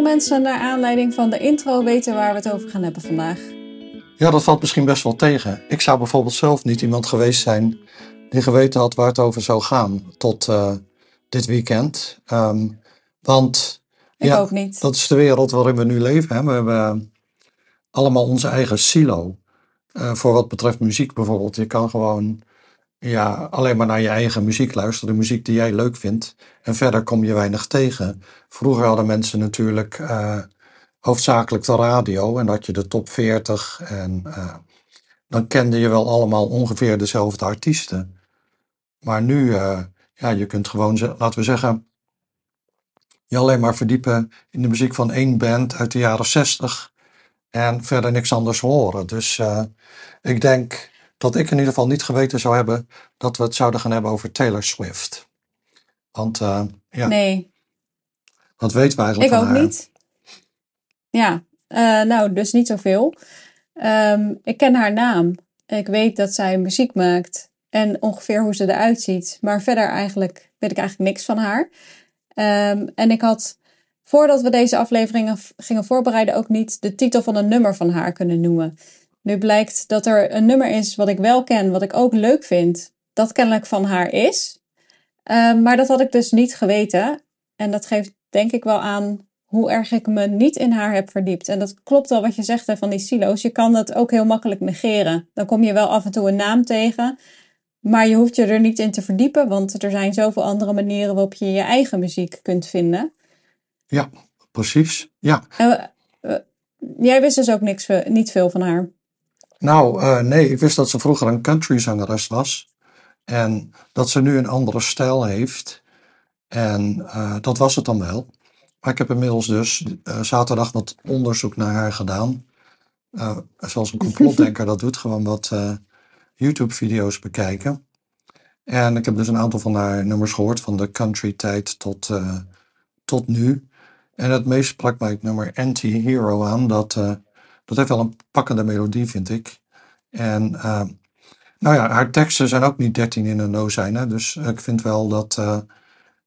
Mensen naar aanleiding van de intro weten waar we het over gaan hebben vandaag. Ja, dat valt misschien best wel tegen. Ik zou bijvoorbeeld zelf niet iemand geweest zijn die geweten had waar het over zou gaan tot uh, dit weekend. Um, want ik ja, ook niet. dat is de wereld waarin we nu leven. Hè. We hebben allemaal onze eigen silo. Uh, voor wat betreft muziek bijvoorbeeld. Je kan gewoon ja, alleen maar naar je eigen muziek luisteren, de muziek die jij leuk vindt. En verder kom je weinig tegen. Vroeger hadden mensen natuurlijk uh, hoofdzakelijk de radio en had je de top 40 en uh, dan kende je wel allemaal ongeveer dezelfde artiesten. Maar nu, uh, ja, je kunt gewoon, laten we zeggen, je alleen maar verdiepen in de muziek van één band uit de jaren 60 en verder niks anders horen. Dus ik denk dat ik in ieder geval niet geweten zou hebben dat we het zouden gaan hebben over Taylor Swift. Want uh, ja. Nee. Wat weten we eigenlijk ik ook haar? niet. Ja, uh, nou, dus niet zoveel. Um, ik ken haar naam. Ik weet dat zij muziek maakt en ongeveer hoe ze eruit ziet. Maar verder eigenlijk weet ik eigenlijk niks van haar. Um, en ik had, voordat we deze afleveringen gingen voorbereiden, ook niet de titel van een nummer van haar kunnen noemen. Nu blijkt dat er een nummer is wat ik wel ken, wat ik ook leuk vind, dat kennelijk van haar is. Uh, maar dat had ik dus niet geweten. En dat geeft denk ik wel aan hoe erg ik me niet in haar heb verdiept. En dat klopt al wat je zegt hè, van die silo's. Je kan dat ook heel makkelijk negeren. Dan kom je wel af en toe een naam tegen. Maar je hoeft je er niet in te verdiepen, want er zijn zoveel andere manieren waarop je je eigen muziek kunt vinden. Ja, precies. Ja. Uh, uh, jij wist dus ook niks, niet veel van haar. Nou, uh, nee, ik wist dat ze vroeger een countryzangeres was. En dat ze nu een andere stijl heeft. En uh, dat was het dan wel. Maar ik heb inmiddels dus uh, zaterdag wat onderzoek naar haar gedaan. zoals een complotdenker dat doet, gewoon wat YouTube-video's bekijken. En ik heb dus een aantal van haar nummers gehoord, van de country tijd tot, tot nu. En het meest sprak mij het nummer Anti-Hero aan, dat dat heeft wel een pakkende melodie, vind ik. En uh, nou ja, haar teksten zijn ook niet 13 in een dozijn. Dus ik vind wel dat. Uh,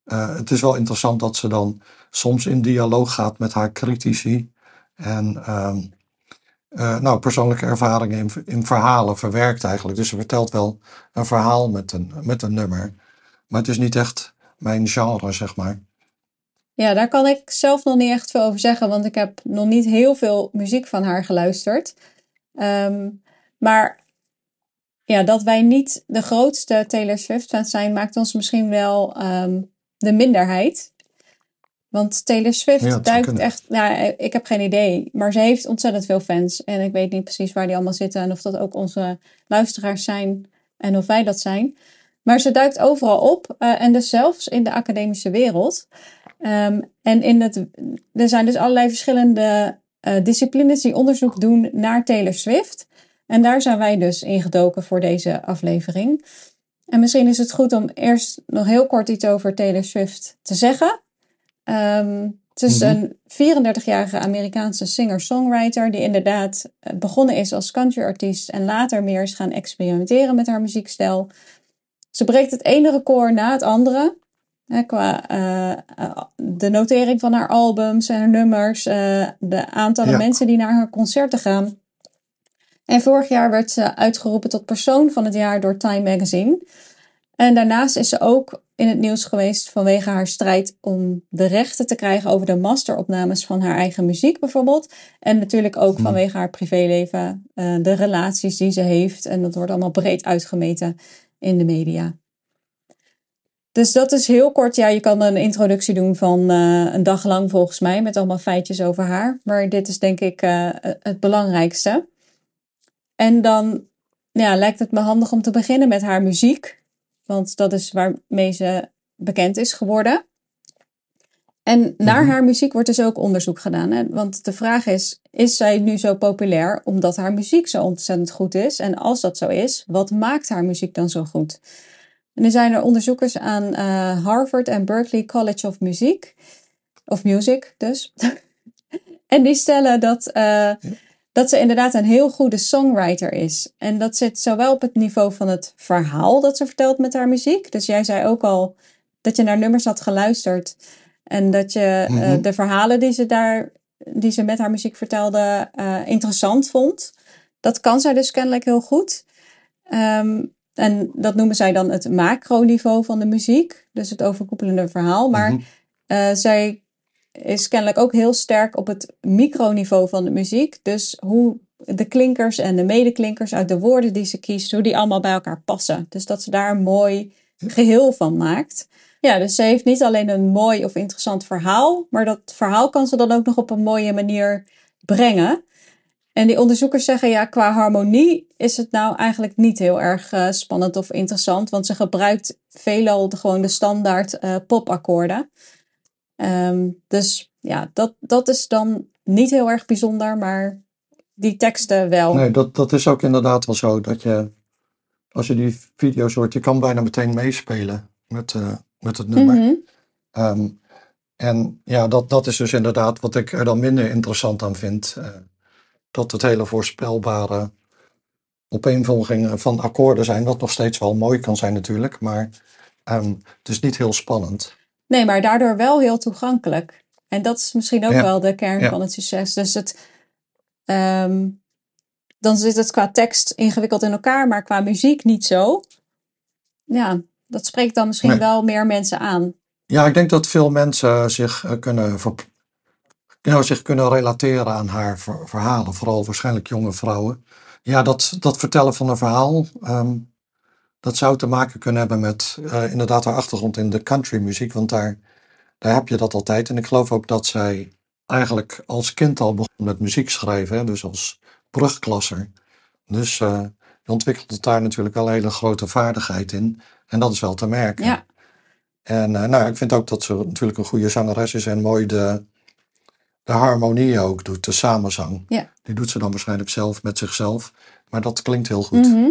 uh, het is wel interessant dat ze dan soms in dialoog gaat met haar critici. En nou, persoonlijke ervaringen in, in verhalen verwerkt eigenlijk. Dus ze vertelt wel een verhaal met een, met een nummer. Maar het is niet echt mijn genre, zeg maar. Ja, daar kan ik zelf nog niet echt veel over zeggen, want ik heb nog niet heel veel muziek van haar geluisterd. Um, maar ja, dat wij niet de grootste Taylor Swift-fans zijn, maakt ons misschien wel um, de minderheid. Want Taylor Swift Ja, duikt echt, nou, ik heb geen idee, maar ze heeft ontzettend veel fans. En ik weet niet precies waar die allemaal zitten en of dat ook onze luisteraars zijn en of wij dat zijn. Maar ze duikt overal op uh, en dus zelfs in de academische wereld. Um, en in het, er zijn dus allerlei verschillende uh, disciplines die onderzoek doen naar Taylor Swift. En daar zijn wij dus ingedoken voor deze aflevering. En misschien is het goed om eerst nog heel kort iets over Taylor Swift te zeggen. Um, het is Mhm. een 34-jarige Amerikaanse singer-songwriter die inderdaad eh, begonnen is als countryartiest en later meer is gaan experimenteren met haar muziekstijl. Ze breekt het ene record na het andere. Qua uh, de notering van haar albums en haar nummers, uh, de aantallen Ja. mensen die naar haar concerten gaan. En vorig jaar werd ze uitgeroepen tot persoon van het jaar door Time Magazine. En daarnaast is ze ook in het nieuws geweest vanwege haar strijd om de rechten te krijgen over de masteropnames van haar eigen muziek bijvoorbeeld. En natuurlijk ook Hmm. vanwege haar privéleven, uh, de relaties die ze heeft. En dat wordt allemaal breed uitgemeten in de media. Dus dat is heel kort. Ja, je kan een introductie doen van uh, een dag lang volgens mij met allemaal feitjes over haar. Maar dit is denk ik uh, het belangrijkste. En dan ja, lijkt het me handig om te beginnen met haar muziek. Want dat is waarmee ze bekend is geworden. En naar Mhm. haar muziek wordt dus ook onderzoek gedaan. Hè? Want de vraag is, is zij nu zo populair omdat haar muziek zo ontzettend goed is? En als dat zo is, wat maakt haar muziek dan zo goed? En er zijn er onderzoekers aan uh, Harvard en Berkeley College of Music. Of Music dus. en die stellen dat, uh, dat ze inderdaad een heel goede songwriter is. En dat zit zowel op het niveau van het verhaal dat ze vertelt met haar muziek. Dus jij zei ook al dat je naar nummers had geluisterd. En dat je eh, Mhm. de verhalen die ze daar, die ze met haar muziek vertelde, eh, interessant vond. Dat kan zij dus kennelijk heel goed. Ehm, en dat noemen zij dan het macroniveau van de muziek. Dus het overkoepelende verhaal. Maar Mhm. eh, zij is kennelijk ook heel sterk op het microniveau van de muziek. Dus hoe de klinkers en de medeklinkers uit de woorden die ze kiest, hoe die allemaal bij elkaar passen. Dus dat ze daar een mooi geheel van maakt. Ja, dus ze heeft niet alleen een mooi of interessant verhaal, maar dat verhaal kan ze dan ook nog op een mooie manier brengen. En die onderzoekers zeggen, ja, qua harmonie is het nou eigenlijk niet heel erg eh, spannend of interessant, want ze gebruikt veelal de, gewoon de standaard eh, popakkoorden. Ehm, dus ja, dat, dat is dan niet heel erg bijzonder, maar die teksten wel. Nee, dat, dat is ook inderdaad wel zo. Dat je, als je die video's hoort, je kan bijna meteen meespelen met, eh, met het nummer. Mhm. Ehm, en ja, dat, dat is dus inderdaad wat ik er dan minder interessant aan vind. Dat het hele voorspelbare opeenvolgingen van akkoorden zijn. Wat nog steeds wel mooi kan zijn natuurlijk. Maar het is niet heel spannend. Nee, maar daardoor wel heel toegankelijk. En dat is misschien ook Ja. wel de kern Ja. van het succes. Dus het, ehm, dan zit het qua tekst ingewikkeld in elkaar, maar qua muziek niet zo. Ja, dat spreekt dan misschien Nee. wel meer mensen aan. Ja, ik denk dat veel mensen zich eh, kunnen, ver- nou, zich kunnen relateren aan haar ver- verhalen. Vooral waarschijnlijk jonge vrouwen. Ja, dat, dat vertellen van een verhaal. ehm, dat zou te maken kunnen hebben met eh, inderdaad haar achtergrond in de countrymuziek. Want daar, daar heb je dat altijd. En ik geloof ook dat zij eigenlijk als kind al begon met muziek schrijven. Hè, dus als brugklasser. Dus eh je ontwikkelt daar natuurlijk wel een hele grote vaardigheid in. En dat is wel te merken. Ja, En eh, nou, ik vind ook dat ze natuurlijk een goede zangeres is en mooi de, de harmonie ook doet, de samenzang. Ja. Die doet ze dan waarschijnlijk zelf met zichzelf, maar dat klinkt heel goed. Mhm.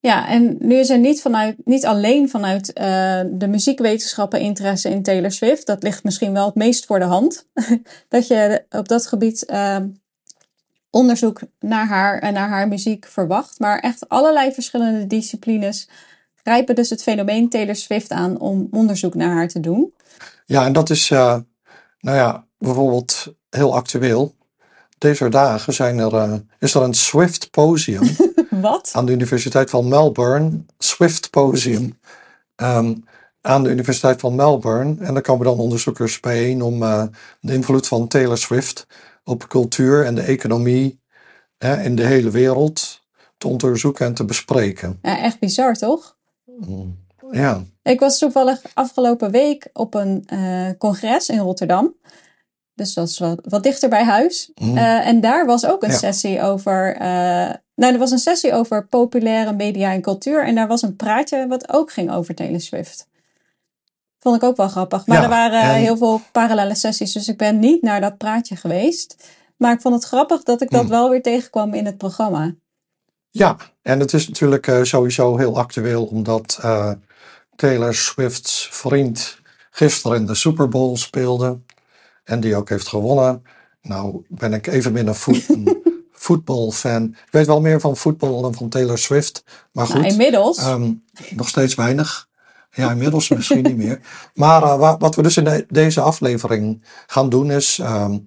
Ja, en nu is er niet, vanuit, niet alleen vanuit eh, de muziekwetenschappen interesse in Taylor Swift. Dat ligt misschien wel het meest voor de hand. dat je op dat gebied eh, onderzoek naar haar en naar haar muziek verwacht. Maar echt allerlei verschillende disciplines grijpen dus het fenomeen Taylor Swift aan om onderzoek naar haar te doen. Ja, en dat is, eh, nou ja, bijvoorbeeld heel actueel. Deze dagen zijn er, eh, is er een Swift Posium Wat? aan de Universiteit van Melbourne. Swift Posium. Ehm, aan de Universiteit van Melbourne. En daar komen dan onderzoekers bijeen om eh, de invloed van Taylor Swift op cultuur en de economie hè, in de hele wereld te onderzoeken en te bespreken. Ja, echt bizar, toch? Ja, Ik was toevallig afgelopen week op een eh, congres in Rotterdam. Dus dat is wat, wat dichter bij huis. Mhm. Eh, en daar was ook een Ja. sessie over. eh, nou, er was een sessie over populaire media en cultuur. En daar was een praatje wat ook ging over Taylor Swift. Vond ik ook wel grappig. Maar Ja, er waren en- heel veel parallele sessies. Dus ik ben niet naar dat praatje geweest. Maar ik vond het grappig dat ik dat Mhm. wel weer tegenkwam in het programma. ja. en het is natuurlijk eh, sowieso heel actueel omdat Taylor Swift's vriend gisteren in de Super Bowl speelde. En die ook heeft gewonnen. Nou ben ik even minder voet, een voetbalfan. Ik weet wel meer van voetbal dan van Taylor Swift. Maar goed. Nou, inmiddels. Ehm, nog steeds weinig. Ja, inmiddels misschien niet meer. Maar eh, wa- wat we dus in de- deze aflevering gaan doen is ehm,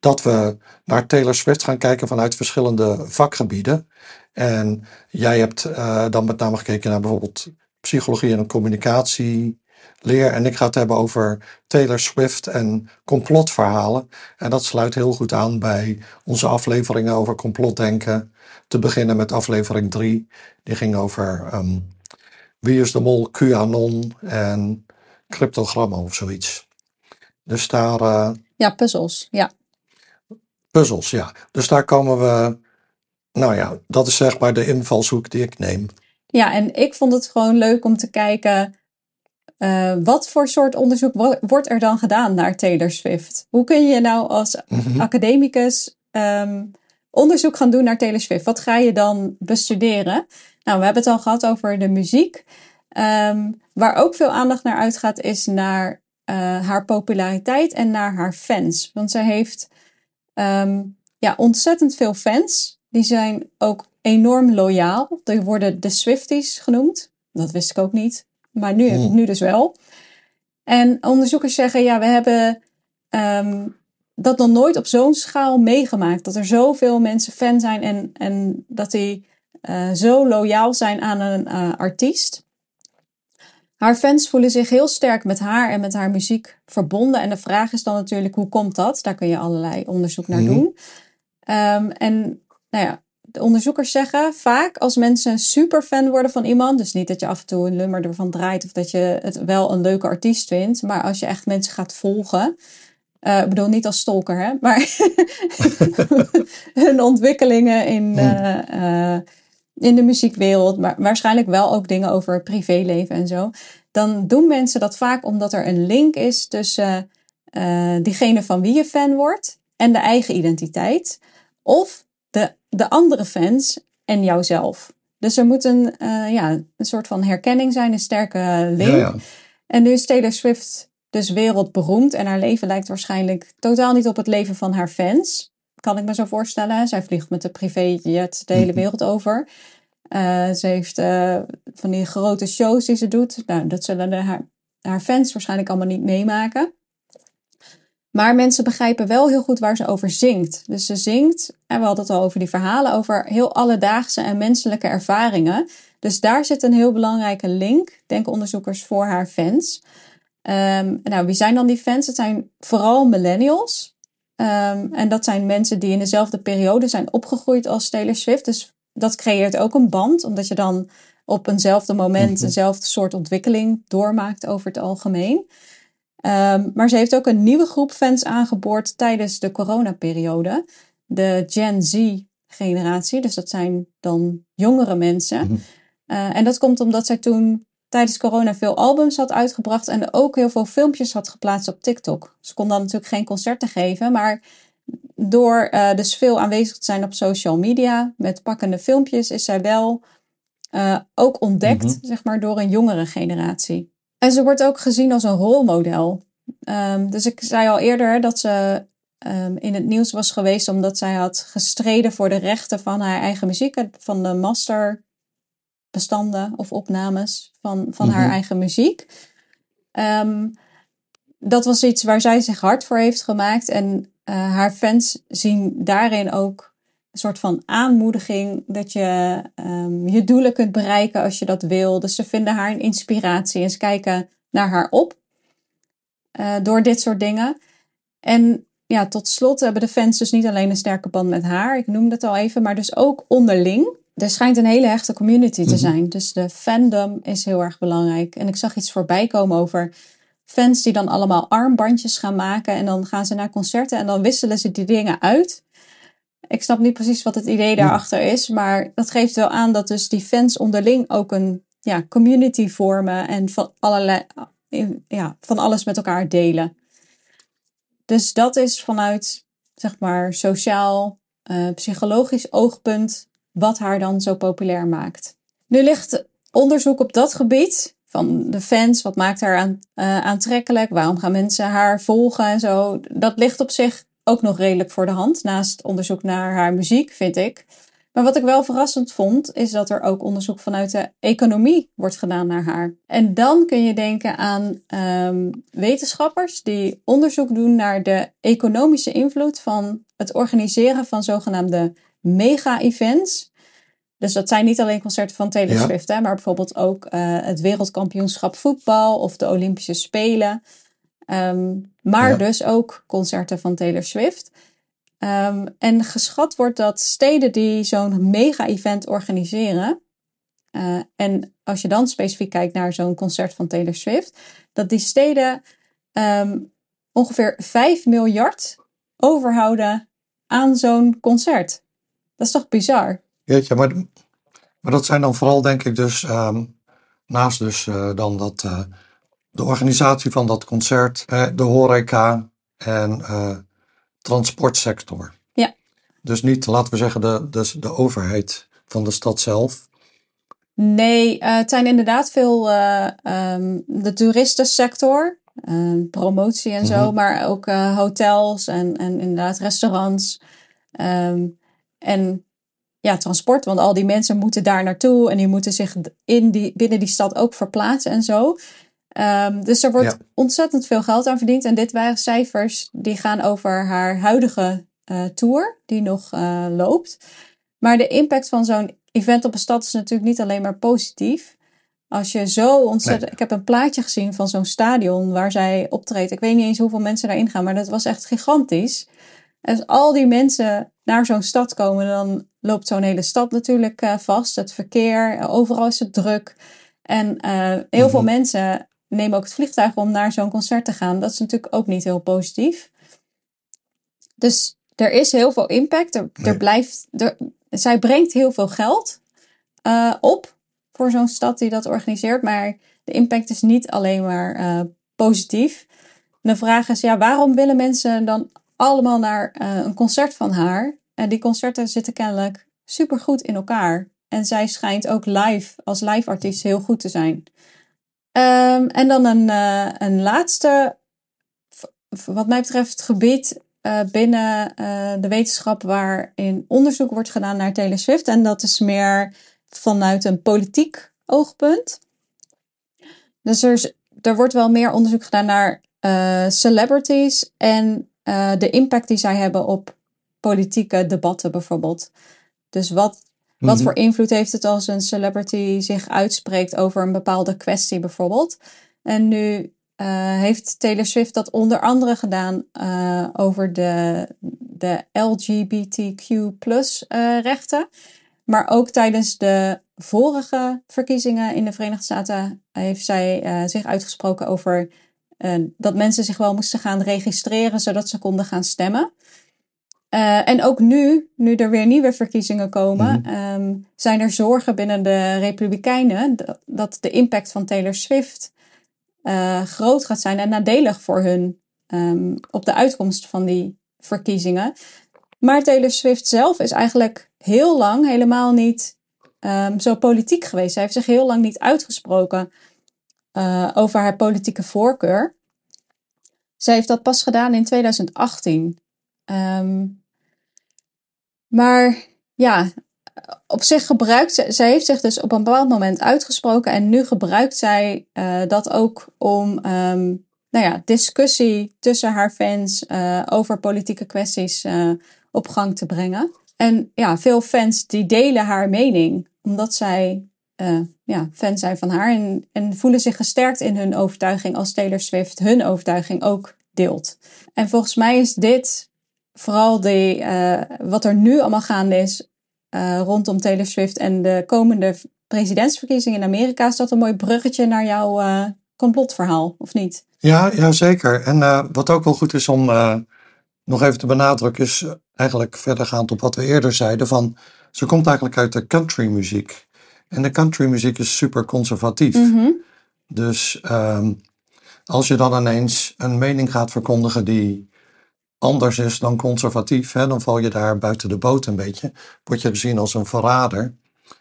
dat we naar Taylor Swift gaan kijken vanuit verschillende vakgebieden. En jij hebt eh, dan met name gekeken naar bijvoorbeeld psychologie en communicatie. Leer en ik ga het hebben over Taylor Swift en complotverhalen. En dat sluit heel goed aan bij onze afleveringen over complotdenken. Te beginnen met aflevering 3. Die ging over ehm, wie is de mol, QAnon en cryptogrammen of zoiets. Dus daar, eh, ja, puzzels. Ja. puzzels, ja. Dus daar komen we, nou ja, dat is zeg maar de invalshoek die ik neem. Ja, en ik vond het gewoon leuk om te kijken. Eh, wat voor soort onderzoek wo- wordt er dan gedaan naar Taylor Swift? Hoe kun je nou als Mhm. academicus ehm, onderzoek gaan doen naar Taylor Swift? Wat ga je dan bestuderen? Nou, we hebben het al gehad over de muziek. Ehm, waar ook veel aandacht naar uitgaat, is naar eh, haar populariteit en naar haar fans. Want zij heeft ehm, ja, ontzettend veel fans. Die zijn ook enorm loyaal. Die worden de Swifties genoemd. Dat wist ik ook niet. Maar nu, Hmm. nu dus wel. En onderzoekers zeggen, ja, we hebben ehm, dat nog nooit op zo'n schaal meegemaakt. Dat er zoveel mensen fan zijn en, en dat die uh, zo loyaal zijn aan een uh, artiest. Haar fans voelen zich heel sterk met haar en met haar muziek verbonden. En de vraag is dan natuurlijk, hoe komt dat? Daar kun je allerlei onderzoek naar doen. Um, en nou ja, de onderzoekers zeggen vaak als mensen een superfan worden van iemand, dus niet dat je af en toe een nummer ervan draait of dat je het wel een leuke artiest vindt, maar als je echt mensen gaat volgen, uh, ik bedoel niet als stalker, hè, maar hun ontwikkelingen in, uh, in de muziekwereld, maar waarschijnlijk wel ook dingen over privéleven en zo. Dan doen mensen dat vaak omdat er een link is tussen diegene van wie je fan wordt en de eigen identiteit. Of de, de andere fans en jouzelf. Dus er moet een, uh, ja, een soort van herkenning zijn, een sterke link. Ja, ja. En nu is Taylor Swift dus wereldberoemd en haar leven lijkt waarschijnlijk totaal niet op het leven van haar fans kan ik me zo voorstellen. Zij vliegt met de privéjet de hele mhm. wereld over. Uh, ze heeft uh, van die grote shows die ze doet. Nou, dat zullen de, haar, haar fans waarschijnlijk allemaal niet meemaken. Maar mensen begrijpen wel heel goed waar ze over zingt. Dus ze zingt, en we hadden het al over die verhalen, over heel alledaagse en menselijke ervaringen. Dus daar zit een heel belangrijke link, denken onderzoekers, voor haar fans. Um, nou, wie zijn dan die fans? Het zijn vooral millennials. Um, en dat zijn mensen die in dezelfde periode zijn opgegroeid als Taylor Swift. Dus dat creëert ook een band, omdat je dan op eenzelfde moment mhm. eenzelfde soort ontwikkeling doormaakt over het algemeen. Um, maar ze heeft ook een nieuwe groep fans aangeboord tijdens de coronaperiode. De Gen Z-generatie. Dus dat zijn dan jongere mensen. Mm uh, en dat komt omdat zij toen tijdens corona veel albums had uitgebracht en ook heel veel filmpjes had geplaatst op TikTok. Ze kon dan natuurlijk geen concerten geven, maar door uh, dus veel aanwezig te zijn op social media met pakkende filmpjes is zij wel uh, ook ontdekt, mm -hmm. zeg maar, door een jongere generatie. En ze wordt ook gezien als een rolmodel. Um, dus ik zei al eerder dat ze um, in het nieuws was geweest omdat zij had gestreden voor de rechten van haar eigen muziek, van de master bestanden of opnames van, van haar mhm. eigen muziek. Um, dat was iets waar zij zich hard voor heeft gemaakt. En uh, haar fans zien daarin ook een soort van aanmoediging dat je um, je doelen kunt bereiken als je dat wil. Dus ze vinden haar een inspiratie en ze kijken naar haar op uh, door dit soort dingen. En ja, tot slot hebben de fans dus niet alleen een sterke band met haar, ik noemde het al even, maar dus ook onderling er schijnt een hele hechte community te mhm. zijn. Dus de fandom is heel erg belangrijk. En ik zag iets voorbij komen over fans die dan allemaal armbandjes gaan maken. En dan gaan ze naar concerten en dan wisselen ze die dingen uit. Ik snap niet precies wat het idee daarachter is. Maar dat geeft wel aan dat dus die fans onderling ook een ja, community vormen. En van, allerlei, ja, van alles met elkaar delen. Dus dat is vanuit, zeg maar, sociaal, uh, psychologisch oogpunt wat haar dan zo populair maakt. Nu ligt onderzoek op dat gebied van de fans, wat maakt haar aan, uh, aantrekkelijk, waarom gaan mensen haar volgen en zo. Dat ligt op zich ook nog redelijk voor de hand, naast onderzoek naar haar muziek, vind ik. Maar wat ik wel verrassend vond, is dat er ook onderzoek vanuit de economie wordt gedaan naar haar. En dan kun je denken aan um, wetenschappers die onderzoek doen naar de economische invloed van het organiseren van zogenaamde mega-events. Dus dat zijn niet alleen concerten van Taylor Swift, hè, maar bijvoorbeeld ook uh, het wereldkampioenschap voetbal of de Olympische Spelen. Um, maar ja. dus ook concerten van Taylor Swift. Um, en geschat wordt dat steden die zo'n mega-event organiseren, uh, en als je dan specifiek kijkt naar zo'n concert van Taylor Swift, dat die steden um, ongeveer 5 miljard overhouden aan zo'n concert. Dat is toch bizar? Jeetje, maar, maar dat zijn dan vooral denk ik dus, um, naast dus uh, dan dat, uh, de organisatie van dat concert, uh, de horeca en transportsector. Ja. Dus niet, laten we zeggen, de, de, de overheid van de stad zelf. Nee, het zijn inderdaad veel um, de toeristensector, ehm, promotie en zo, mm -hmm. maar ook hotels en, en inderdaad restaurants. Um, en ja, transport, want al die mensen moeten daar naartoe en die moeten zich in die, binnen die stad ook verplaatsen en zo. Ehm, dus er wordt Ja. ontzettend veel geld aan verdiend. En dit waren cijfers die gaan over haar huidige eh, tour, die nog eh, loopt. Maar de impact van zo'n event op een stad is natuurlijk niet alleen maar positief. Als je zo ontzettend. Nee. Ik heb een plaatje gezien van zo'n stadion waar zij optreedt. Ik weet niet eens hoeveel mensen daarin gaan, maar dat was echt gigantisch. En als al die mensen naar zo'n stad komen, dan loopt zo'n hele stad natuurlijk eh, vast. Het verkeer, overal is het druk. En heel veel Mhm. mensen nemen ook het vliegtuig om naar zo'n concert te gaan. Dat is natuurlijk ook niet heel positief. Dus er is heel veel impact. Er, er blijft, er, zij brengt heel veel geld eh, op voor zo'n stad die dat organiseert. Maar de impact is niet alleen maar eh, positief. De vraag is, ja, waarom willen mensen dan allemaal naar eh, een concert van haar? En die concerten zitten kennelijk supergoed in elkaar. En zij schijnt ook live, als live artiest, heel goed te zijn. Ehm, en dan een, eh, een laatste, wat mij betreft, gebied eh, binnen eh, de wetenschap waarin onderzoek wordt gedaan naar Taylor. En dat is meer vanuit een politiek oogpunt. Dus er, er wordt wel meer onderzoek gedaan naar celebrities en de impact die zij hebben op politieke debatten bijvoorbeeld. Dus wat, wat Mhm. voor invloed heeft het als een celebrity zich uitspreekt over een bepaalde kwestie bijvoorbeeld? En nu eh, heeft Taylor Swift dat onder andere gedaan eh, over de, de LGBTQ eh, rechten. Maar ook tijdens de vorige verkiezingen in de Verenigde Staten heeft zij zich uitgesproken over dat mensen zich wel moesten gaan registreren zodat ze konden gaan stemmen. Eh, en ook nu, nu er weer nieuwe verkiezingen komen, Mhm. ehm, zijn er zorgen binnen de Republikeinen dat, dat de impact van Taylor Swift eh, groot gaat zijn en nadelig voor hun ehm, op de uitkomst van die verkiezingen. Maar Taylor Swift zelf is eigenlijk heel lang helemaal niet ehm, zo politiek geweest. Zij heeft zich heel lang niet uitgesproken eh, over haar politieke voorkeur. Zij heeft dat pas gedaan in 2018. Ehm, maar ja, op zich gebruikt ze, zij heeft zich dus op een bepaald moment uitgesproken en nu gebruikt zij eh, dat ook om ehm, nou ja, discussie tussen haar fans eh, over politieke kwesties eh, op gang te brengen. En ja, veel fans die delen haar mening, omdat zij ja, fan zijn van haar en, en voelen zich gesterkt in hun overtuiging als Taylor Swift hun overtuiging ook deelt. En volgens mij is dit vooral die, eh, wat er nu allemaal gaande is eh, rondom Taylor Swift en de komende presidentsverkiezingen in Amerika, is dat een mooi bruggetje naar jouw eh, complotverhaal, of niet? Ja, ja, zeker. En wat ook wel goed is om nog even te benadrukken, is eigenlijk verdergaand op wat we eerder zeiden, van ze komt eigenlijk uit de countrymuziek. En de countrymuziek is super conservatief. Mhm. Dus ehm, als je dan ineens een mening gaat verkondigen die anders is dan conservatief, hè, dan val je daar buiten de boot een beetje. Word je gezien als een verrader.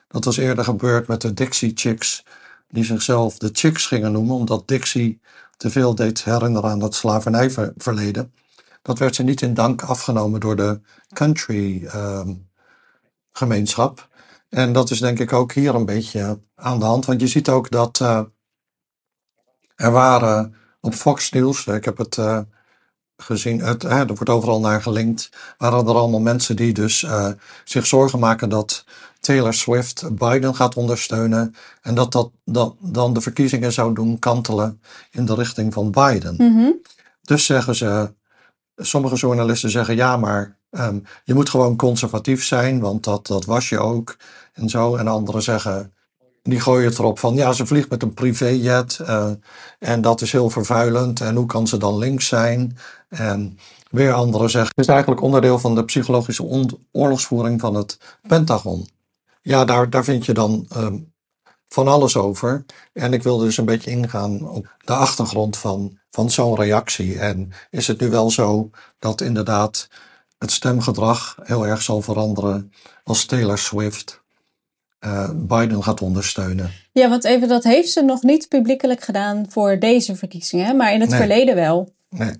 Dat was eerder gebeurd met de Dixie Chicks, die zichzelf de Chicks gingen noemen, omdat Dixie te veel deed herinneren aan dat slavernijverleden. Dat werd ze niet in dank afgenomen door de country ehm, gemeenschap. En dat is denk ik ook hier een beetje aan de hand. Want je ziet ook dat eh, er waren op Fox News, ik heb het eh, gezien, het, hè, er wordt overal naar gelinkt, waren er allemaal mensen die dus eh, zich zorgen maken dat Taylor Swift Biden gaat ondersteunen. En dat dat, dat dan de verkiezingen zou doen kantelen in de richting van Biden. Mhm. Dus zeggen ze, sommige journalisten zeggen ja, maar ehm, je moet gewoon conservatief zijn, want dat, dat was je ook. En zo. En anderen zeggen, die gooien het erop van ja, ze vliegt met een privéjet eh, en dat is heel vervuilend. En hoe kan ze dan links zijn? En weer anderen zeggen, het is eigenlijk onderdeel van de psychologische oorlogsvoering van het Pentagon. Ja, daar, daar vind je dan ehm, van alles over. En ik wilde dus een beetje ingaan op de achtergrond van, van zo'n reactie. En is het nu wel zo dat inderdaad het stemgedrag heel erg zal veranderen als Taylor Swift eh, Biden gaat ondersteunen? Ja, want even, dat heeft ze nog niet publiekelijk gedaan voor deze verkiezingen, maar in het Nee. verleden wel. Nee.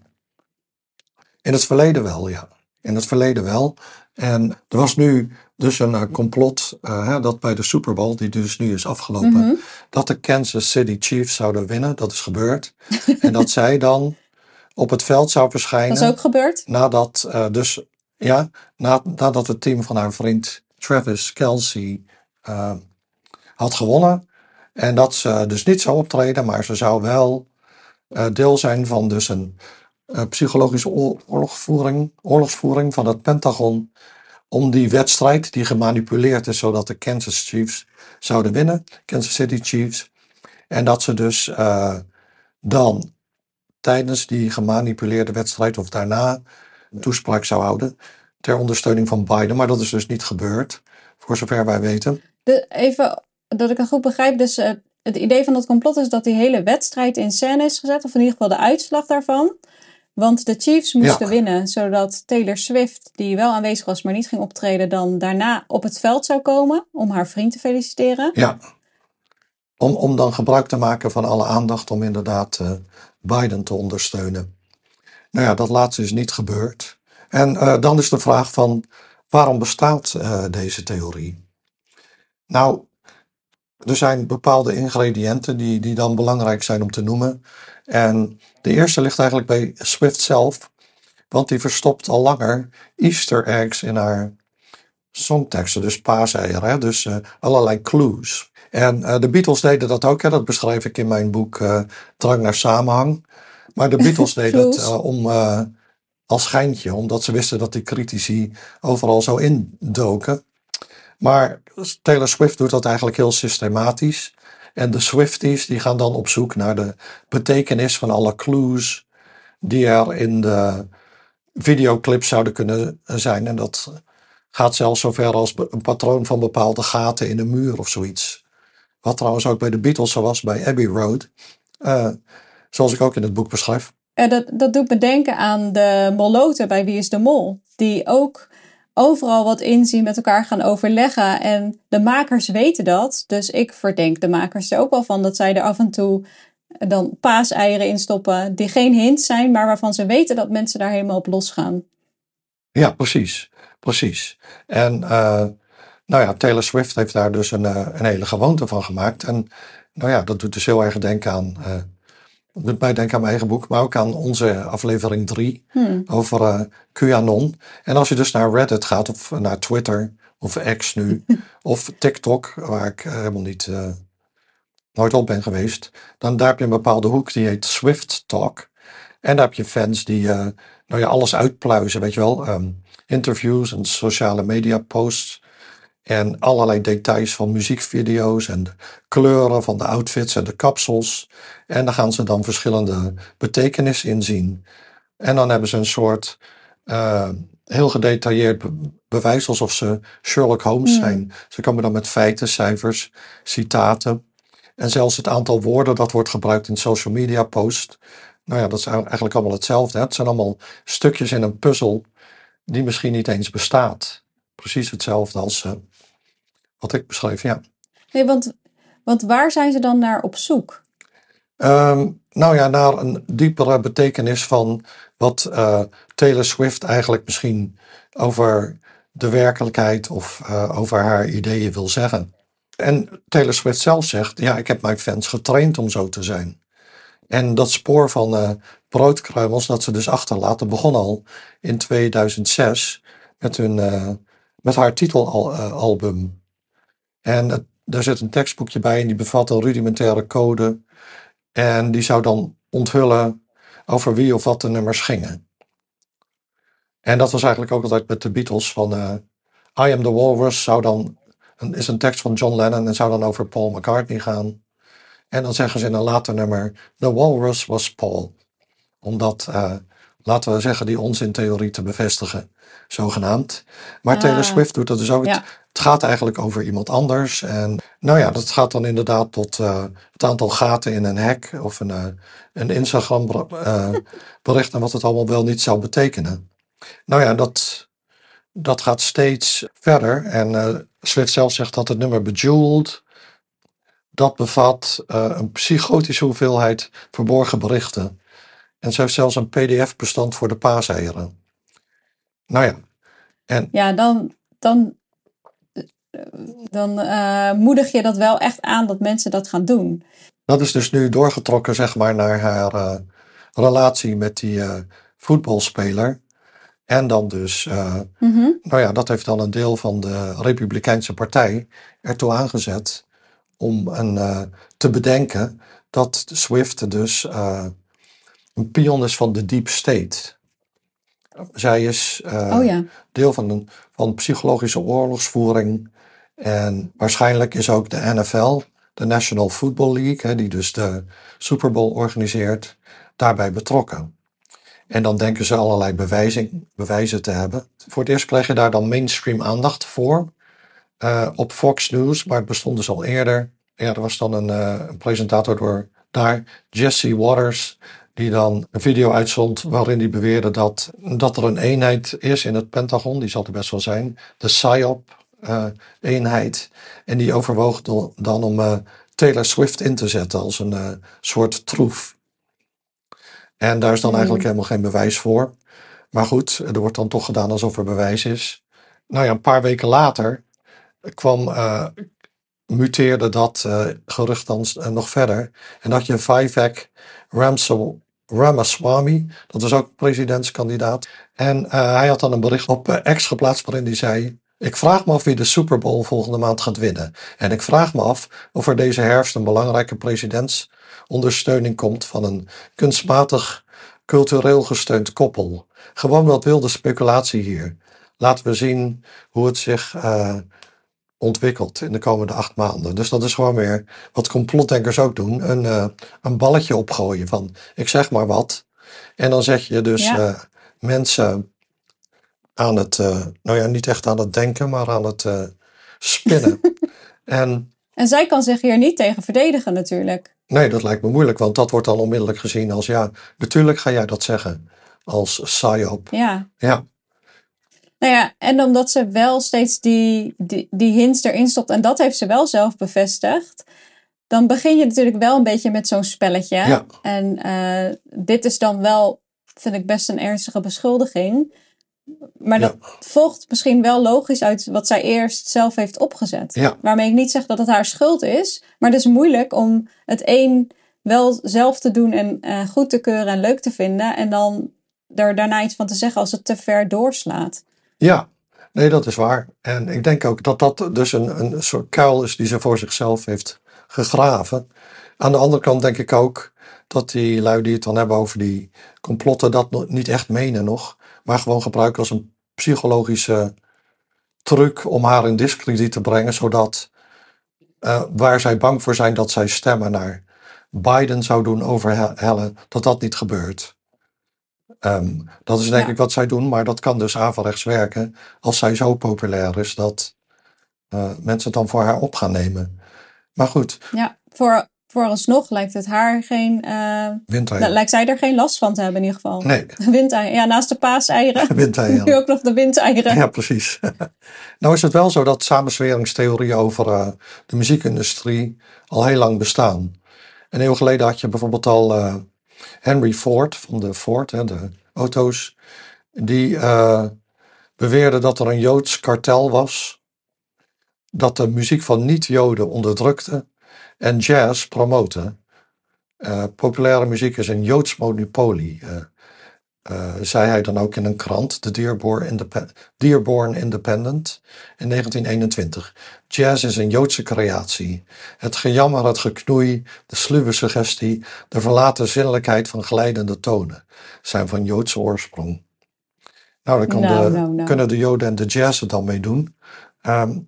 In het verleden wel, ja. In het verleden wel. En er was nu dus een uh, complot uh, hè, dat bij de Super Bowl, die dus nu is afgelopen, mm -hmm. dat de Kansas City Chiefs zouden winnen. Dat is gebeurd. en dat zij dan op het veld zou verschijnen. Dat is ook gebeurd? Nadat, dus, ja, na, nadat het team van haar vriend Travis Kelsey had gewonnen. En dat ze dus niet zou optreden, maar ze zou wel deel zijn van dus een psychologische oorlogsvoering, oorlogsvoering van het Pentagon om die wedstrijd die gemanipuleerd is zodat de Kansas Chiefs zouden winnen, Kansas City Chiefs. En dat ze dus dan tijdens die gemanipuleerde wedstrijd of daarna een toespraak zou houden ter ondersteuning van Biden. Maar dat is dus niet gebeurd, voor zover wij weten. De, even dat ik het goed begrijp, dus uh, het idee van dat complot is dat die hele wedstrijd in scène is gezet, of in ieder geval de uitslag daarvan. Want de Chiefs moesten ja. winnen, zodat Taylor Swift, die wel aanwezig was, maar niet ging optreden, dan daarna op het veld zou komen om haar vriend te feliciteren. Ja, om, om dan gebruik te maken van alle aandacht om inderdaad uh, Biden te ondersteunen. Nou ja, dat laatste is niet gebeurd. En uh, dan is de vraag van waarom bestaat uh, deze theorie? Nou, er zijn bepaalde ingrediënten die, die dan belangrijk zijn om te noemen. En de eerste ligt eigenlijk bij Swift zelf, want die verstopt al langer Easter eggs in haar songteksten, dus paaseieren, dus uh, allerlei clues. En uh, de Beatles deden dat ook, hè, dat beschrijf ik in mijn boek uh, Drang naar Samenhang. Maar de Beatles deden het om, als schijntje, omdat ze wisten dat die critici overal zo indoken. Maar Taylor Swift doet dat eigenlijk heel systematisch. En de Swifties die gaan dan op zoek naar de betekenis van alle clues die er in de videoclip zouden kunnen zijn. En dat gaat zelfs zover als een patroon van bepaalde gaten in een muur of zoiets. Wat trouwens ook bij de Beatles zo was bij Abbey Road. Uh, zoals ik ook in het boek beschrijf. Uh, dat, dat doet me denken aan de Moloten bij Wie is de Mol. Die ook overal wat inzien, met elkaar gaan overleggen. En de makers weten dat. Dus ik verdenk de makers er ook wel van dat zij er af en toe dan paaseieren in stoppen. Die geen hints zijn, maar waarvan ze weten dat mensen daar helemaal op losgaan. Ja, precies. Precies. En uh, nou ja, Taylor Swift heeft daar dus een, uh, een hele gewoonte van gemaakt. En nou ja, dat doet dus heel erg denken aan dat doet mij denken aan mijn eigen boek, maar ook aan onze aflevering 3 hmm. over uh, QAnon. En als je dus naar Reddit gaat of naar Twitter of X nu of TikTok, waar ik uh, helemaal niet uh, nooit op ben geweest, dan daar heb je een bepaalde hoek die heet Swift Talk. En daar heb je fans die nou ja, alles uitpluizen, weet je wel. Um, interviews en sociale media posts. En allerlei details van muziekvideo's en de kleuren van de outfits en de kapsels. En daar gaan ze dan verschillende betekenissen in zien. En dan hebben ze een soort uh, heel gedetailleerd be bewijs alsof ze Sherlock Holmes mm. zijn. Ze komen dan met feiten, cijfers, citaten. En zelfs het aantal woorden dat wordt gebruikt in social media posts. Nou ja, dat is eigenlijk allemaal hetzelfde. Hè? Het zijn allemaal stukjes in een puzzel die misschien niet eens bestaat. Precies hetzelfde als uh, wat ik beschreef, ja. Nee, want, want waar zijn ze dan naar op zoek? Um, nou ja, naar een diepere betekenis van wat uh, Taylor Swift eigenlijk misschien over de werkelijkheid of uh, over haar ideeën wil zeggen. En Taylor Swift zelf zegt, ja, ik heb mijn fans getraind om zo te zijn. En dat spoor van uh, broodkruimels dat ze dus achterlaten begon al in 2006 met, hun, met haar titelalbum. En daar zit een tekstboekje bij en die bevat een rudimentaire code. En die zou dan onthullen over wie of wat de nummers gingen. En dat was eigenlijk ook altijd met de Beatles van uh, I Am The Walrus zou dan, is een tekst van John Lennon en zou dan over Paul McCartney gaan. En dan zeggen ze in een later nummer, The Walrus was Paul. Omdat, uh, laten we zeggen, die onzintheorie te bevestigen, zogenaamd. Maar ah. Taylor Swift doet dat dus ook. Ja. Het gaat eigenlijk over iemand anders. En nou ja, dat gaat dan inderdaad tot uh, het aantal gaten in een hack of een, uh, een Instagram uh, bericht en wat het allemaal wel niet zou betekenen. Nou ja, dat, dat gaat steeds verder. En Swift zelf zegt dat het nummer Bejeweled, dat bevat een psychotische hoeveelheid verborgen berichten. En ze heeft zelfs een pdf-bestand voor de paaseieren. Nou ja, en Ja, dan, dan, dan eh, moedig je dat wel echt aan dat mensen dat gaan doen. dat is dus nu doorgetrokken, zeg maar, naar haar eh, relatie met die eh, voetbalspeler. En dan dus, Mhm. nou ja, dat heeft dan een deel van de Republikeinse Partij ertoe aangezet om een, te bedenken dat Swift dus een pion is van de deep state. Zij is eh, Oh ja. deel van, een, van psychologische oorlogsvoering. En waarschijnlijk is ook de NFL, de National Football League, hè, die dus de Super Bowl organiseert, daarbij betrokken. En dan denken ze allerlei bewijzing, bewijzen te hebben. Voor het eerst krijg je daar dan mainstream aandacht voor. eh, op Fox News, maar het bestond dus al eerder. Ja, er was dan een, eh, een presentator door daar, Jesse Waters, die dan een video uitzond waarin hij beweerde dat, dat er een eenheid is in het Pentagon, die zal er best wel zijn, de PSYOP-eenheid. en die overwoog dan, om eh, Taylor Swift in te zetten als een eh, soort troef. En daar is dan Hmm. eigenlijk helemaal geen bewijs voor. Maar goed, er wordt dan toch gedaan alsof er bewijs is. Nou ja, een paar weken later kwam, eh, muteerde dat eh, gerucht dan eh, nog verder. En dat je Vivek Ramsa- Ramaswamy, dat was ook presidentskandidaat. En eh, hij had dan een bericht op eh, X geplaatst waarin hij zei... Ik vraag me af wie de Super Bowl volgende maand gaat winnen. En ik vraag me af of er deze herfst een belangrijke presidentsondersteuning komt van een kunstmatig cultureel gesteund koppel. Gewoon wat wilde speculatie hier. Laten we zien hoe het zich eh, ontwikkelt in de komende acht maanden. Dus dat is gewoon weer wat complotdenkers ook doen. Een, eh, een balletje opgooien van ik zeg maar wat. En dan zet je dus Ja. eh, mensen aan het, eh, nou ja, niet echt aan het denken, maar aan het spinnen. en En zij kan zich hier niet tegen verdedigen natuurlijk. nee, dat lijkt me moeilijk, want dat wordt dan onmiddellijk gezien als ja, natuurlijk ga jij dat zeggen. Als psyop. Ja. Ja, Nou ja, en omdat ze wel steeds die, die, die hints erin stopt, en dat heeft ze wel zelf bevestigd, dan begin je natuurlijk wel een beetje met zo'n spelletje. Ja. En eh, dit is dan wel, vind ik, best een ernstige beschuldiging. Maar Ja. dat volgt misschien wel logisch uit wat zij eerst zelf heeft opgezet. Ja. Waarmee ik niet zeg dat het haar schuld is, maar het is moeilijk om het een wel zelf te doen en eh, goed te keuren en leuk te vinden, en dan er daarna iets van te zeggen als het te ver doorslaat. Ja, nee, dat is waar. En ik denk ook dat dat dus een, een soort kuil is die ze voor zichzelf heeft gegraven. Aan de andere kant denk ik ook dat die lui die het dan hebben over die complotten dat niet echt menen nog, maar gewoon gebruiken als een psychologische truc om haar in discrediet te brengen, zodat eh, waar zij bang voor zijn dat zij stemmen naar Biden zou doen overhellen, dat dat niet gebeurt. Ehm, dat is denk Ja. ik wat zij doen, maar dat kan dus averechts werken als zij zo populair is dat eh, mensen het dan voor haar op gaan nemen. Maar goed, Ja, voor, vooralsnog lijkt het haar geen. nou, lijkt zij er geen last van te hebben in ieder geval. Nee, Windeieren. Ja, naast de paaseieren. hij. Nu ook nog de windeieren. Ja, precies. nou is het wel zo dat samensweringstheorieën over eh, de muziekindustrie al heel lang bestaan. Een eeuw geleden had je bijvoorbeeld al Henry Ford van de Ford, hè, de auto's. Die eh, beweerde dat er een Joods kartel was. Dat de muziek van niet-Joden onderdrukte en jazz promoten. Eh, populaire muziek is een Joods monopolie. eh, eh, zei hij dan ook in een krant, de Dearborn, Indep- Dearborn Independent, in 1921. Jazz is een Joodse creatie. Het gejammer, het geknoei, de sluwe suggestie, de verlaten zinnelijkheid van glijdende tonen zijn van Joodse oorsprong. Nou, daar kan Nou, de, nou, nou. kunnen de Joden en de jazz er dan mee doen. Ehm,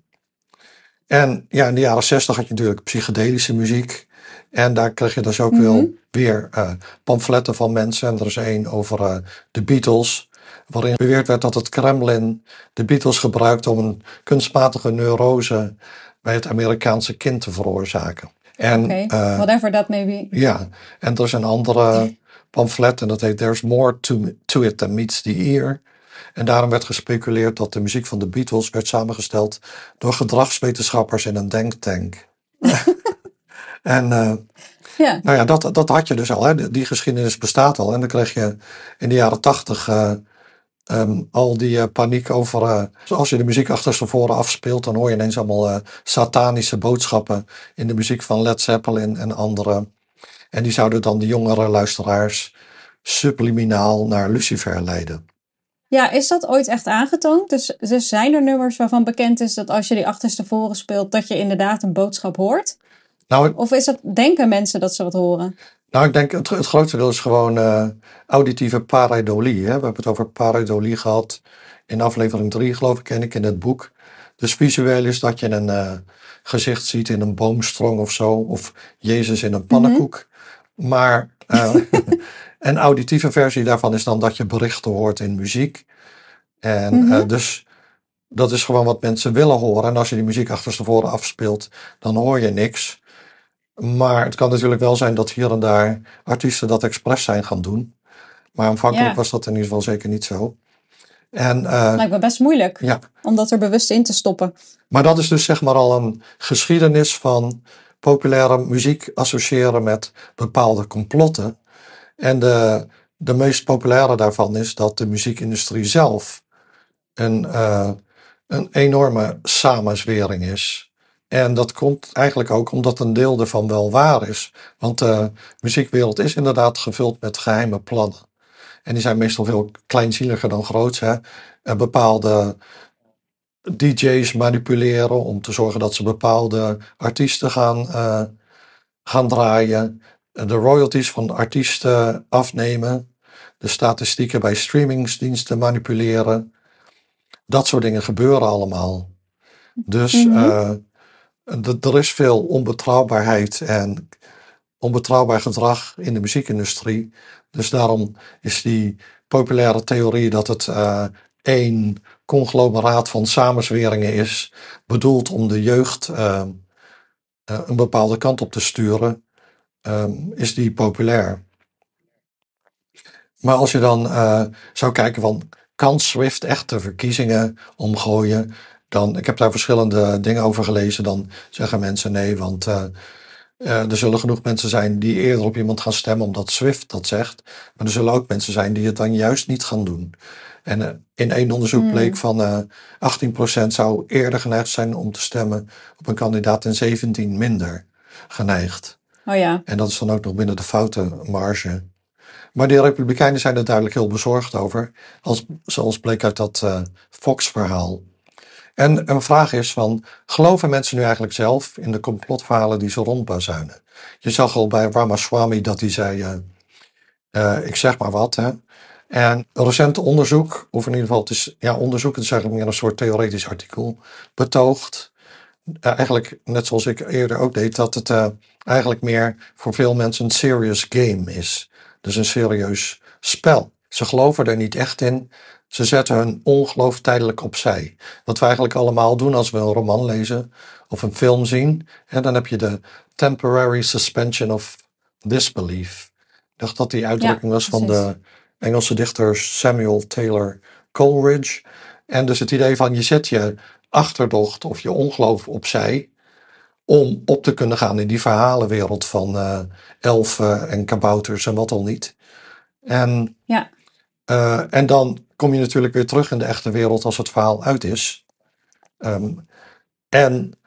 en ja, in de jaren zestig had je natuurlijk psychedelische muziek. En daar kreeg je dus ook Mhm. wel weer eh, pamfletten van mensen. En er is één over eh, de Beatles. Waarin beweerd werd dat het Kremlin de Beatles gebruikte om een kunstmatige neurose bij het Amerikaanse kind te veroorzaken. En Oké, eh, whatever that may be. ja, en er is een andere pamflet en dat heet There's More to, to It Than Meets the Ear. En daarom werd gespeculeerd dat de muziek van de Beatles werd samengesteld door gedragswetenschappers in een denktank. en eh, Ja, nou ja, dat, dat had je dus al. Hè. Die- geschiedenis bestaat al. En dan kreeg je in de jaren tachtig ehm, al die eh, paniek over. als je de muziek achterstevoren afspeelt, dan hoor je ineens allemaal satanische boodschappen in de muziek van Led Zeppelin en anderen. En die zouden dan de jongere luisteraars subliminaal naar Lucifer leiden. Ja, is dat ooit echt aangetoond? Dus, dus zijn er nummers waarvan bekend is dat als je die achterstevoren speelt, dat je inderdaad een boodschap hoort? Nou, Of is dat, denken mensen dat ze wat horen? Nou, ik denk het, het grootste deel is gewoon eh, auditieve pareidolie. Hè? We hebben het over pareidolie gehad in aflevering 3, geloof ik, ken ik in het boek. Dus visueel is dat je een eh, gezicht ziet in een boomstrong of zo, of Jezus in een pannenkoek. Maar eh, een auditieve versie daarvan is dan dat je berichten hoort in muziek. En Mhm. dus dat is gewoon wat mensen willen horen. En als je die muziek achterstevoren afspeelt, dan hoor je niks. Maar het kan natuurlijk wel zijn dat hier en daar artiesten dat expres zijn gaan doen. Maar aanvankelijk Ja. was dat in ieder geval zeker niet zo. En, eh, Lijkt me best moeilijk ja, om dat er bewust in te stoppen. maar dat is dus zeg maar al een geschiedenis van populaire muziek associëren met bepaalde complotten. En de, de meest populaire daarvan is dat de muziekindustrie zelf een, eh, een enorme samenzwering is. En dat komt eigenlijk ook omdat een deel ervan wel waar is. Want de muziekwereld is inderdaad gevuld met geheime plannen. En die zijn meestal veel kleinzieliger dan groots. Hè? En bepaalde DJ's manipuleren om te zorgen dat ze bepaalde artiesten gaan, eh, gaan draaien. De royalties van artiesten afnemen. De statistieken bij streamingsdiensten manipuleren. Dat soort dingen gebeuren allemaal. Dus d- er is veel onbetrouwbaarheid en onbetrouwbaar gedrag in de muziekindustrie. Dus daarom is die populaire theorie dat het eh, één conglomeraat van samenzweringen is, bedoeld om de jeugd eh, eh, een bepaalde kant op te sturen, eh, is die populair. Maar als je dan eh, zou kijken van, kan Swift echt de verkiezingen omgooien? Dan, ik heb daar verschillende dingen over gelezen. Dan zeggen mensen nee, want eh, eh, er zullen genoeg mensen zijn die eerder op iemand gaan stemmen omdat Swift dat zegt. Maar er zullen ook mensen zijn die het dan juist niet gaan doen. En eh, in één onderzoek Hmm. bleek van eh 18% zou eerder geneigd zijn om te stemmen op een kandidaat en 17 minder geneigd. Oh ja, En dat is dan ook nog binnen de foutenmarge. Maar de Republikeinen zijn er duidelijk heel bezorgd over, als, zoals bleek uit dat Fox-verhaal. En een vraag is van, geloven mensen nu eigenlijk zelf in de complotverhalen die ze rondbazuinen? Je zag al bij Ramaswamy dat hij zei, eh, eh, ik zeg maar wat. Hè? En een recent onderzoek, of in ieder geval het is, ja, onderzoek, het is eigenlijk meer een soort theoretisch artikel, betoogt, eh, eigenlijk net zoals ik eerder ook deed, dat het eigenlijk meer voor veel mensen een serious game is. Dus een serieus spel. Ze geloven er niet echt in. Ze zetten hun ongeloof tijdelijk opzij. Wat we eigenlijk allemaal doen als we een roman lezen of een film zien. En dan heb je de temporary suspension of disbelief. Ik dacht dat die uitdrukking was van precies. de Engelse dichter Samuel Taylor Coleridge. En dus het idee van je zet je achterdocht of je ongeloof opzij om op te kunnen gaan in die verhalenwereld van eh, elfen en kabouters en wat al niet. En, ja, eh, en dan kom je natuurlijk weer terug in de echte wereld als het verhaal uit is. Ehm, en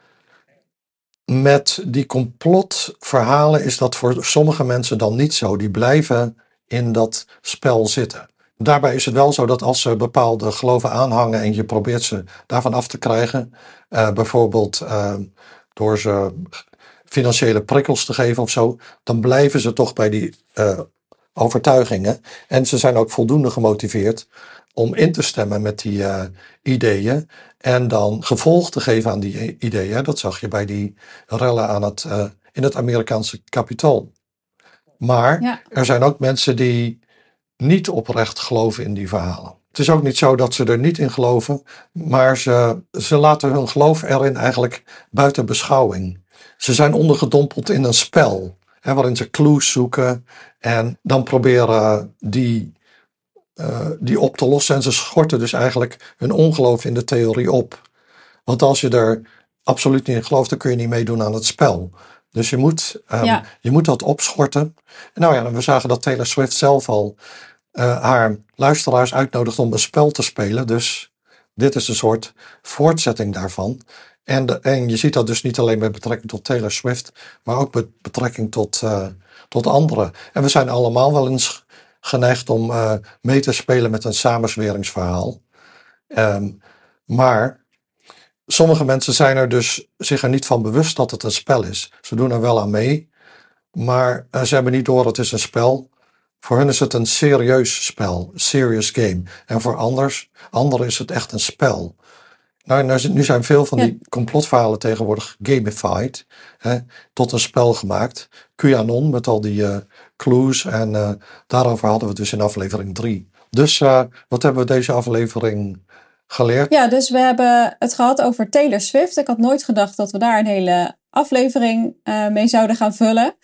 met die complotverhalen is dat voor sommige mensen dan niet zo. Die blijven in dat spel zitten. Daarbij is het wel zo dat als ze bepaalde geloven aanhangen en je probeert ze daarvan af te krijgen, eh, bijvoorbeeld eh, door ze financiële prikkels te geven of zo, dan blijven ze toch bij die eh, overtuigingen. En ze zijn ook voldoende gemotiveerd om in te stemmen met die eh, ideeën en dan gevolg te geven aan die i- ideeën. Dat zag je bij die rellen aan het, eh, in het Amerikaanse kapitool. Maar ja. er zijn ook mensen die niet oprecht geloven in die verhalen. Het is ook niet zo dat ze er niet in geloven, maar ze, ze laten hun geloof erin eigenlijk buiten beschouwing. Ze zijn ondergedompeld in een spel, hè, waarin ze clues zoeken en dan proberen die, eh, die op te lossen. En ze schorten dus eigenlijk hun ongeloof in de theorie op. Want als je er absoluut niet in gelooft, dan kun je niet meedoen aan het spel. Dus je moet, ehm, Ja. je moet dat opschorten. En nou ja, we zagen dat Taylor Swift zelf al eh, haar luisteraars uitnodigt om een spel te spelen. Dus dit is een soort voortzetting daarvan. En, de, en je ziet dat dus niet alleen met betrekking tot Taylor Swift, maar ook met betrekking tot, uh, tot anderen. En we zijn allemaal wel eens geneigd om uh, mee te spelen met een samenzweringsverhaal. Um, maar sommige mensen zijn er dus zich er niet van bewust dat het een spel is. Ze doen er wel aan mee, maar uh, ze hebben niet door het is een spel. Voor hen is het een serieus spel, serious game. En voor anders, anderen is het echt een spel. Nou, nou nu zijn veel van die complotverhalen tegenwoordig gamified, hè, tot een spel gemaakt. QAnon met al die uh, clues en uh, daarover hadden we het dus in aflevering 3. Dus uh, wat hebben we deze aflevering geleerd? Ja, dus we hebben het gehad over Taylor Swift. Ik had nooit gedacht dat we daar een hele aflevering mee zouden gaan vullen.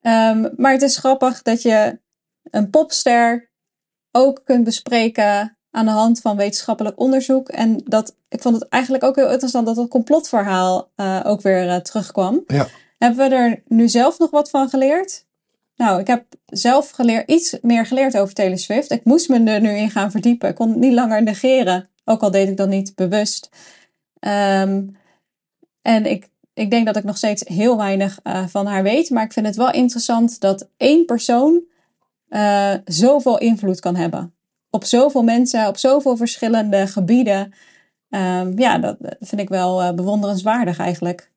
Um, maar het is grappig dat je een popster ook kunt bespreken aan de hand van wetenschappelijk onderzoek. En dat, ik vond het eigenlijk ook heel interessant dat het complotverhaal uh, ook weer uh, terugkwam. Ja. Hebben we er nu zelf nog wat van geleerd? Nou, ik heb zelf geleerd, iets meer geleerd over Taylor Swift. Ik moest me er nu in gaan verdiepen. Ik kon het niet langer negeren. Ook al deed ik dat niet bewust. Um, en ik, ik denk dat ik nog steeds heel weinig uh, van haar weet. Maar ik vind het wel interessant dat één persoon zoveel invloed kan hebben. Op zoveel mensen, op zoveel verschillende gebieden. Um, ja, dat vind ik wel uh, bewonderenswaardig eigenlijk.